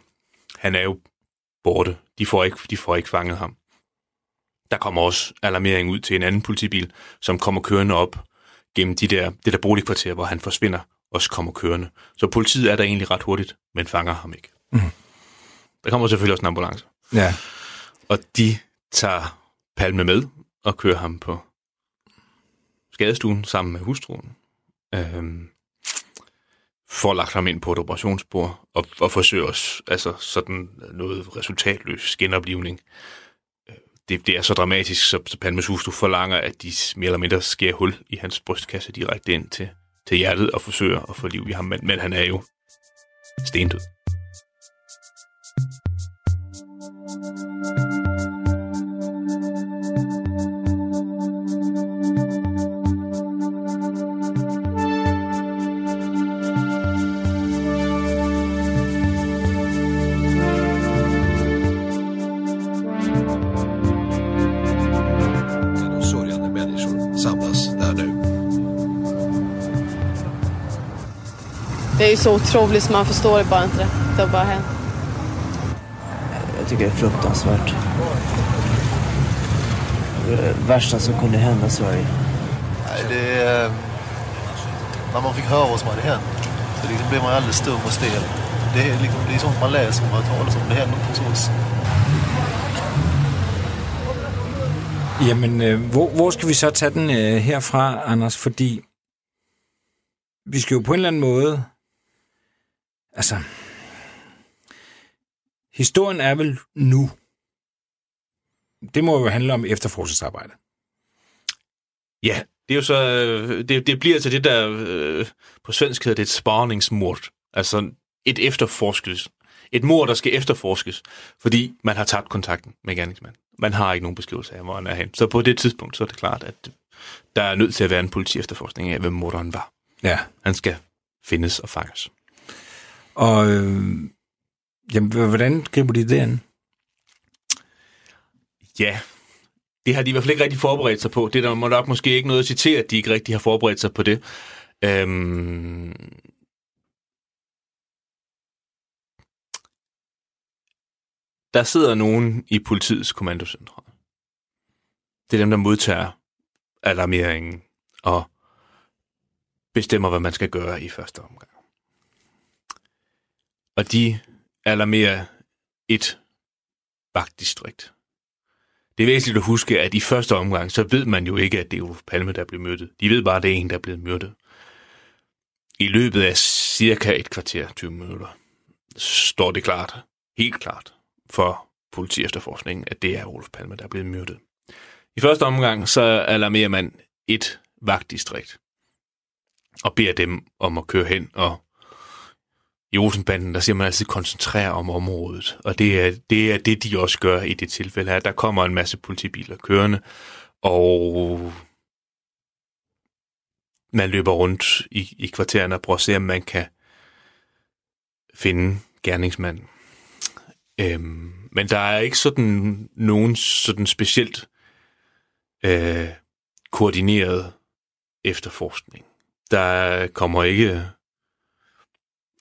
han er jo borte. De får ikke, de får ikke fanget ham. Der kommer også alarmering ud til en anden politibil, som kommer kørende op gennem de der, det der boligkvarter, hvor han forsvinder, også kommer kørende. Så politiet er der egentlig ret hurtigt, men fanger ham ikke. Mm. Der kommer selvfølgelig også en ambulance. Ja. Og de tager Palme med og kører ham på skadestuen sammen med hustruen. Øhm, får lagt ham ind på et operationsbord og, og forsøger også, altså sådan noget resultatløs genoplivning. Øh, Det, det er så dramatisk, så, så Palmes hustru forlanger, at de mere eller mindre skærer hul i hans brystkasse direkte ind til, til hjertet og forsøger at få liv i ham, men, men han er jo stendød. Ju så otroligt så man förstår det bara inte. Det har bara hänt. Jag tycker det är fruktansvärt. eh, värsta som kunde hända Sverige? Nej, det är... eh, När man fick höra vad som hade hänt så liksom blev man alldeles stum och stel. Det är, liksom, det är sånt man läser om och hör talas om. Det händer inte hos oss. Jamen, øh, hvor, hvor skal vi så tage den øh, herfra, Anders? Fordi vi skal jo på en eller anden måde... Altså, historien er vel nu. Det må jo handle om efterforskningsarbejde. Ja, det er jo så, øh, det, det bliver til det der, øh, på svensk hedder det et sparningsmord. Altså et efterforskes. Et mord, der skal efterforskes, fordi man har tabt kontakten med gerningsmanden. Man har ikke nogen beskrivelse af, hvor han er hen. Så på det tidspunkt, så er det klart, at der er nødt til at være en politi efterforskning af, hvem morderen var. Ja. Han skal findes og fanges. Og øh, jamen, hvordan griber de det an? Ja, det har de i hvert fald ikke rigtig forberedt sig på. Det er der må nok måske ikke noget at citere, at de ikke rigtig har forberedt sig på det. Øhm... Der sidder nogen i politiets kommandocentral. Det er dem, der modtager alarmeringen og bestemmer, hvad man skal gøre i første omgang. Og de alarmerer et vagtdistrikt. Det er væsentligt at huske, at i første omgang, så ved man jo ikke, at det er Olof Palme, der blev myrdet. De ved bare, at det er en, der er blevet myrdet. I løbet af cirka et kvarter, 20 minutter, står det klart, helt klart, for politi efterforskningen, at det er Olof Palme, der er blevet myrdet. I første omgang, så alarmerer man et vagtdistrikt og beder dem om at køre hen og i Rosenbanden, der siger man altid koncentrere om området, og det er, det er det, de også gør i det tilfælde her. Der kommer en masse politibiler kørende, og man løber rundt i, i kvartererne og prøver at se, om man kan finde gerningsmanden. Øhm, men der er ikke sådan nogen sådan specielt øh, koordineret efterforskning. Der kommer ikke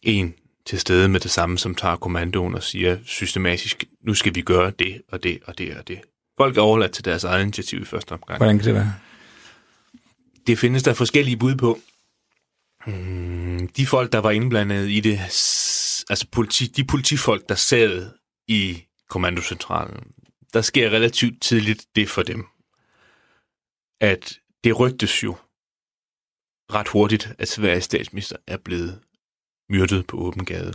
en til stede med det samme, som tager kommandoen og siger systematisk, nu skal vi gøre det og det og det og det. Folk er overladt til deres eget initiativ i første omgang. Hvordan kan det være? Det findes der forskellige bud på. Mm, De folk, der var indblandet i det, altså politi, de politifolk, der sad i kommandocentralen, der sker relativt tidligt det for dem, at det rygtes jo ret hurtigt, at Sveriges statsminister er blevet myrdet på åben gade.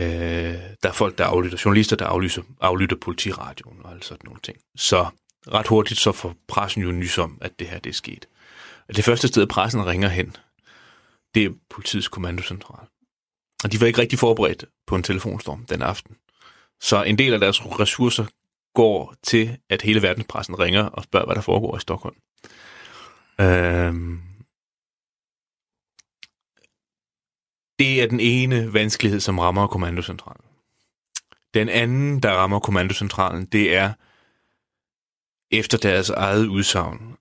Øh, der er folk, der aflytter, journalister, der aflyser, aflytter politiradioen og alt sådan nogle ting. Så ret hurtigt så får pressen jo nys om, at det her det er sket. Og det første sted, pressen ringer hen, det er politiets kommandocentral. Og de var ikke rigtig forberedt på en telefonstorm den aften. Så en del af deres ressourcer går til, at hele verdenspressen ringer og spørger, hvad der foregår i Stockholm. Øhm, det er den ene vanskelighed, som rammer kommandocentralen. Den anden, der rammer kommandocentralen, det er efter deres eget udsagn,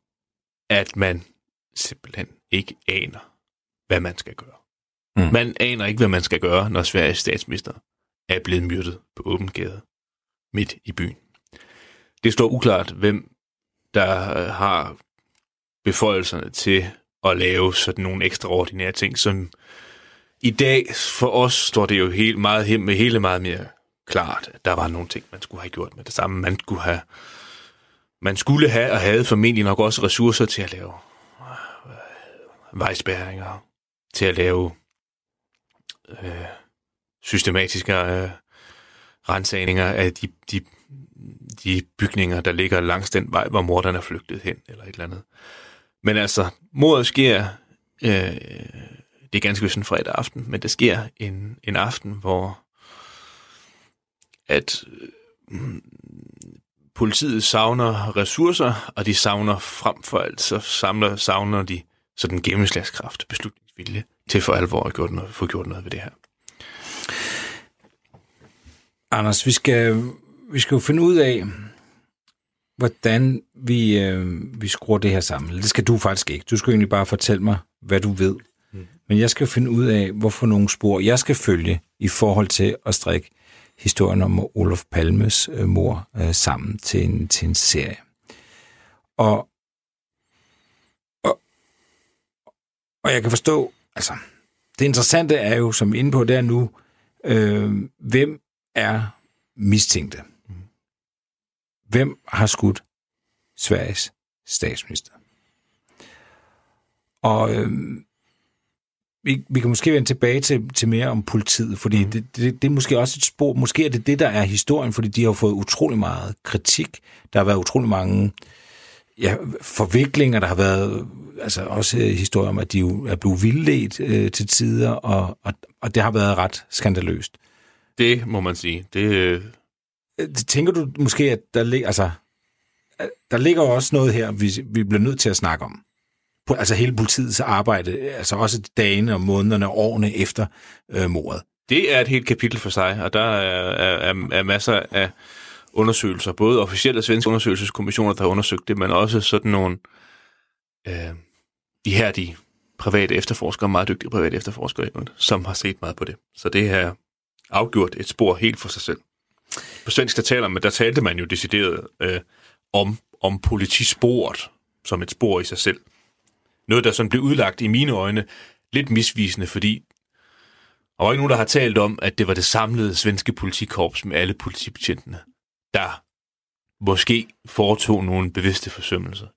at man simpelthen ikke aner, hvad man skal gøre. Mm. Man aner ikke, hvad man skal gøre, når Sveriges statsminister er blevet myrdet på åben gade midt i byen. Det står uklart, hvem der øh, har beføjelserne til at lave sådan nogle ekstraordinære ting, som i dag for os står det jo helt meget hen med hele meget mere klart, at der var nogle ting, man skulle have gjort med det samme. Man skulle have, man skulle have og havde formentlig nok også ressourcer til at lave øh, vejspæringer, til at lave øh, systematiske øh, rensagninger af de, de, de bygninger, der ligger langs den vej, hvor morderen er flygtet hen, eller et eller andet. Men altså, mordet sker, øh, det er ganske vist en fredag aften, men det sker en, en aften, hvor at mm, politiet savner ressourcer, og de savner frem for alt, så samler, savner de sådan gennemslagskraft, beslutningsvilje, til for alvor at gjort noget, få gjort noget ved det her. Anders, vi skal, vi skal jo finde ud af, hvordan vi, øh, vi skruer det her sammen. Det skal du faktisk ikke. Du skal egentlig bare fortælle mig, hvad du ved. Men jeg skal finde ud af, hvorfor nogle spor jeg skal følge i forhold til at strikke historien om Olof Palmes øh, mor øh, sammen til en, til en serie. Og, og, og jeg kan forstå, altså, det interessante er jo, som inde på, der nu, øh, hvem er mistænkte? Hvem har skudt Sveriges statsminister? Og øh, vi, vi kan måske vende tilbage til, til mere om politiet, fordi mm. det, det, det er måske også et spor, måske er det det, der er historien, fordi de har fået utrolig meget kritik. Der har været utrolig mange ja, forviklinger, der har været altså også historier om, at de jo er blevet vildledt øh, til tider, og, og, og det har været ret skandaløst. Det må man sige. Det, øh... Tænker du måske, at der ligger, altså, der ligger også noget her, vi, vi bliver nødt til at snakke om? Altså hele politiets arbejde, altså også dagene og månederne og årene efter øh, mordet. Det er et helt kapitel for sig, og der er, er, er, er masser af undersøgelser, både officielle svenske undersøgelseskommissioner, der har undersøgt det, men også sådan nogle øh, de her de private efterforskere, meget dygtige private efterforskere, som har set meget på det. Så det er afgjort et spor helt for sig selv. På svensk, der taler man, der talte man jo decideret øh, om, om politisporet som et spor i sig selv. Noget, der sådan blev udlagt i mine øjne lidt misvisende, fordi der var ikke nogen, der har talt om, at det var det samlede svenske politikorps med alle politibetjentene, der måske foretog nogle bevidste forsømmelser.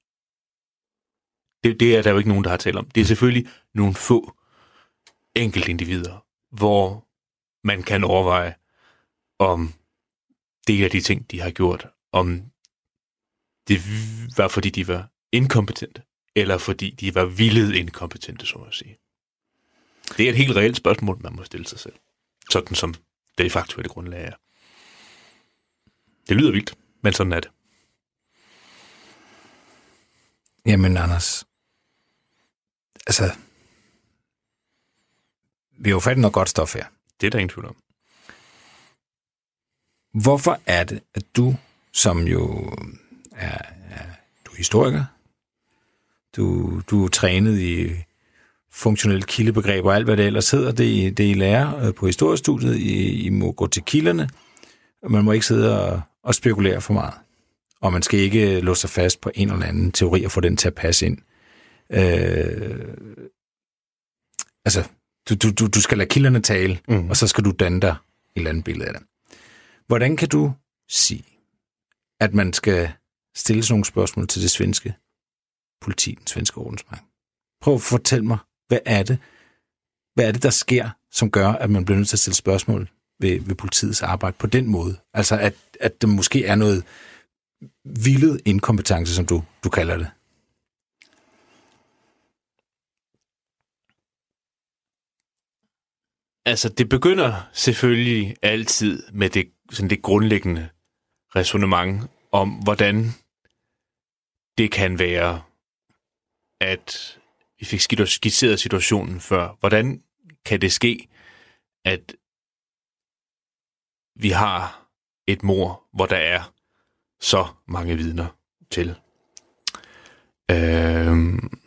Det, det er der jo ikke nogen, der har talt om. Det er selvfølgelig nogle få enkelte individer, hvor man kan overveje, om det af de ting, de har gjort, om det var, fordi de var inkompetente, eller fordi de var vildt inkompetente, så at sige. Det er et helt reelt spørgsmål, man må stille sig selv. Sådan som det faktuelle grundlag er. Det lyder vildt, men sådan er det. Jamen, Anders. Altså, vi har jo fat noget godt stof her. Det er der ingen tvivl om. Hvorfor er det, at du, som jo er, er du er historiker, du, du er trænet i funktionelle kildebegreb og alt, hvad det ellers hedder, det, det I lærer øh, på historiestudiet. I, I må gå til kilderne, man må ikke sidde og, og spekulere for meget. Og man skal ikke låse sig fast på en eller anden teori og få den til at passe ind. Øh, altså, du, du, du skal lade kilderne tale, mm. og så skal du danne dig et eller andet billede af det. Hvordan kan du sige, at man skal stille sådan nogle spørgsmål til det svenske politi, den svenske ordensmagt. Prøv at fortælle mig, hvad er det, hvad er det, der sker, som gør, at man bliver nødt til at stille spørgsmål ved, ved politiets arbejde på den måde? Altså, at, at der måske er noget vildet inkompetence, som du, du kalder det. Altså, det begynder selvfølgelig altid med det, sådan det grundlæggende resonemang om, hvordan det kan være at vi fik skitseret situationen før. Hvordan kan det ske, at vi har et mor, hvor der er så mange vidner til? Øhm,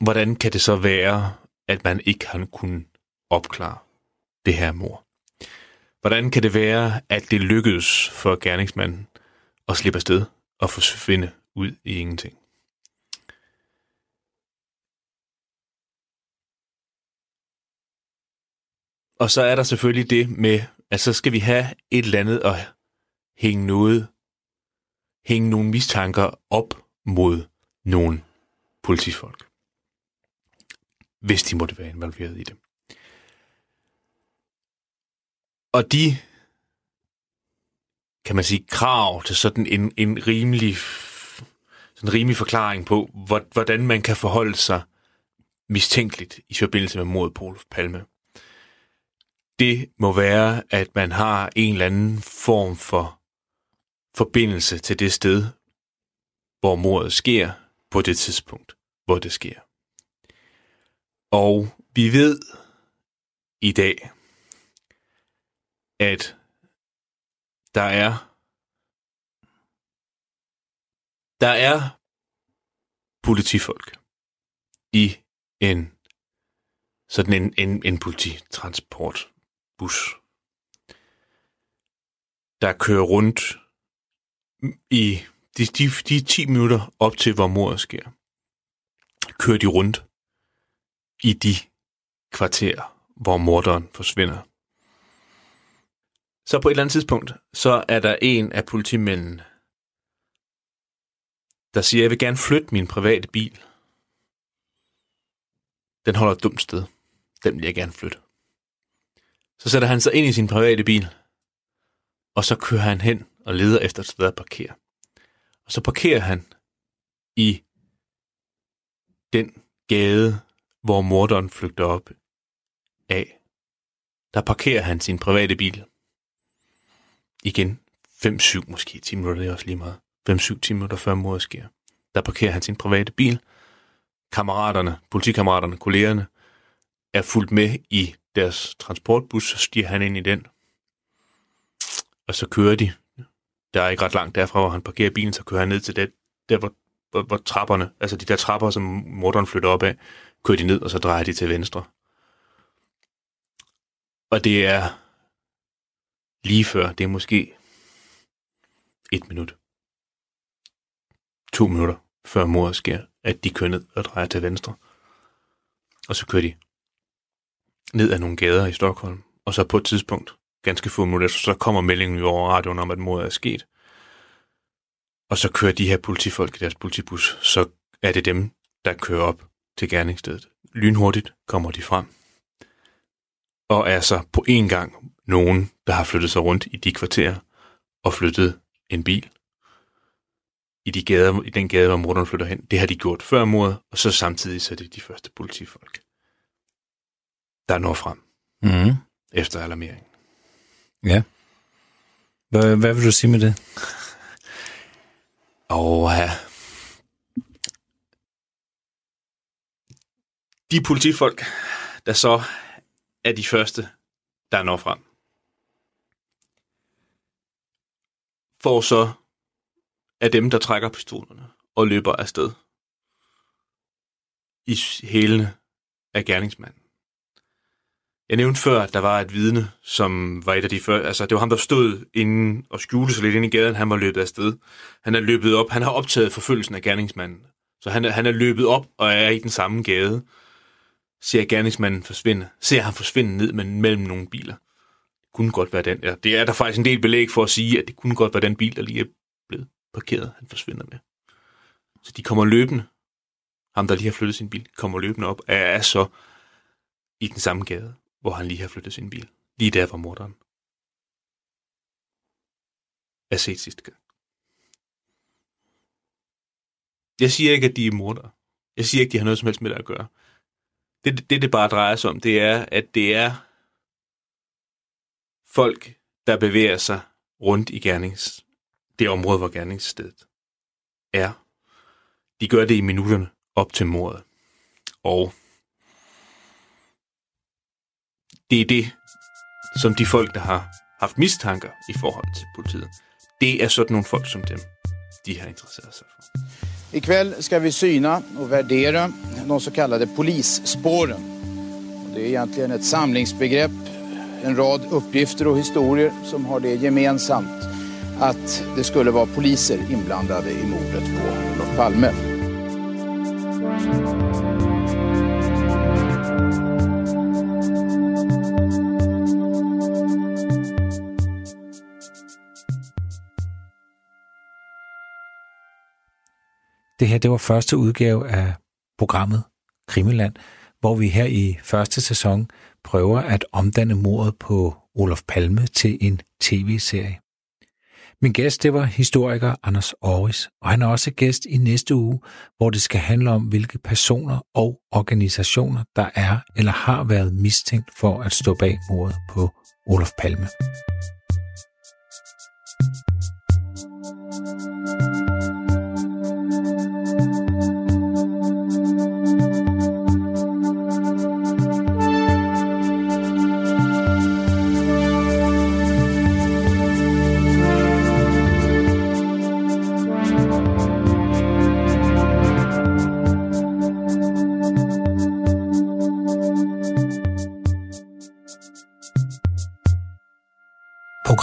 hvordan kan det så være, at man ikke har kunnet opklare det her mor? Hvordan kan det være, at det lykkedes for gerningsmanden at slippe afsted og forsvinde ud i ingenting. Og så er der selvfølgelig det med, at så skal vi have et eller andet at hænge noget, hænge nogle mistanker op mod nogle politifolk. Hvis de måtte være involveret i det. Og de, kan man sige, krav til sådan en, en rimelig sådan en rimelig forklaring på, hvordan man kan forholde sig mistænkeligt i forbindelse med mordet på Olof Palme. Det må være, at man har en eller anden form for forbindelse til det sted, hvor mordet sker, på det tidspunkt, hvor det sker. Og vi ved i dag, at der er der er politifolk i en sådan en, en, en polititransportbus, der kører rundt i de, de, de 10 minutter op til, hvor mordet sker, kører de rundt i de kvarterer, hvor morderen forsvinder. Så på et eller andet tidspunkt, så er der en af politimændene, der siger, jeg vil gerne flytte min private bil. Den holder et dumt sted. Den vil jeg gerne flytte. Så sætter han sig ind i sin private bil, og så kører han hen og leder efter et sted at parkere. Og så parkerer han i den gade, hvor morderen flygter op af. Der parkerer han sin private bil. Igen 5-7, måske 10 minutter, det er også lige meget. 5-7 timer før mordet sker. Der parkerer han sin private bil. Kammeraterne, politikammeraterne, kollegerne er fuldt med i deres transportbus, så stiger han ind i den. Og så kører de. Der er ikke ret langt derfra, hvor han parkerer bilen, så kører han ned til det, der hvor, hvor, hvor trapperne, altså de der trapper, som morderen flytter op af, kører de ned, og så drejer de til venstre. Og det er lige før, det er måske et minut, to minutter før mordet sker, at de kører ned og drejer til venstre. Og så kører de ned ad nogle gader i Stockholm. Og så på et tidspunkt, ganske få minutter så kommer meldingen jo over radioen om, at mordet er sket. Og så kører de her politifolk i deres politibus, så er det dem, der kører op til gerningsstedet. Lynhurtigt kommer de frem. Og er så på en gang nogen, der har flyttet sig rundt i de kvarterer og flyttet en bil i, de gader, i den gade, hvor morderen flytter hen. Det har de gjort før mordet, og så samtidig så er det de første politifolk, der når frem Mm. efter alarmering. Ja. Hvad, hvad vil du sige med det? Og ja. De politifolk, der så er de første, der når frem, får så af dem, der trækker pistolerne og løber afsted i hælene af gerningsmanden. Jeg nævnte før, at der var et vidne, som var et af de før, altså det var ham, der stod inden og skjulte sig lidt ind i gaden, han var løbet afsted. Han er løbet op, han har optaget forfølgelsen af gerningsmanden. Så han er, han er løbet op og er i den samme gade. Ser gerningsmanden forsvinde. Ser han forsvinde ned mellem nogle biler. Det kunne godt være den. Ja, det er der faktisk en del belæg for at sige, at det kunne godt være den bil, der lige er parkeret, han forsvinder med. Så de kommer løbende. Ham, der lige har flyttet sin bil, kommer løbende op, og er så i den samme gade, hvor han lige har flyttet sin bil. Lige der, hvor morderen er set sidste gang. Jeg siger ikke, at de er mordere. Jeg siger ikke, at de har noget som helst med det at gøre. Det, det, det bare drejer sig om, det er, at det er folk, der bevæger sig rundt i gernings, det område, hvor gerningsstedet er. De gør det i minutterne op til mordet. Og det er det, som de folk, der har haft mistanker i forhold til politiet, det er sådan nogle folk som dem, de har interesseret sig for. kväll ska vi syna och värdera de så kallade polisspåren. Det är egentligen ett samlingsbegrepp, en rad uppgifter och historier som har det gemensamt att det skulle vara poliser inblandade i mordet på Olof Palme. Det her, det var første udgave af programmet Krimiland, hvor vi her i første sæson prøver at omdanne mordet på Olof Palme til en tv-serie. Min gæst, det var historiker Anders Aarhus, og han er også gæst i næste uge, hvor det skal handle om, hvilke personer og organisationer, der er eller har været mistænkt for at stå bag mordet på Olof Palme.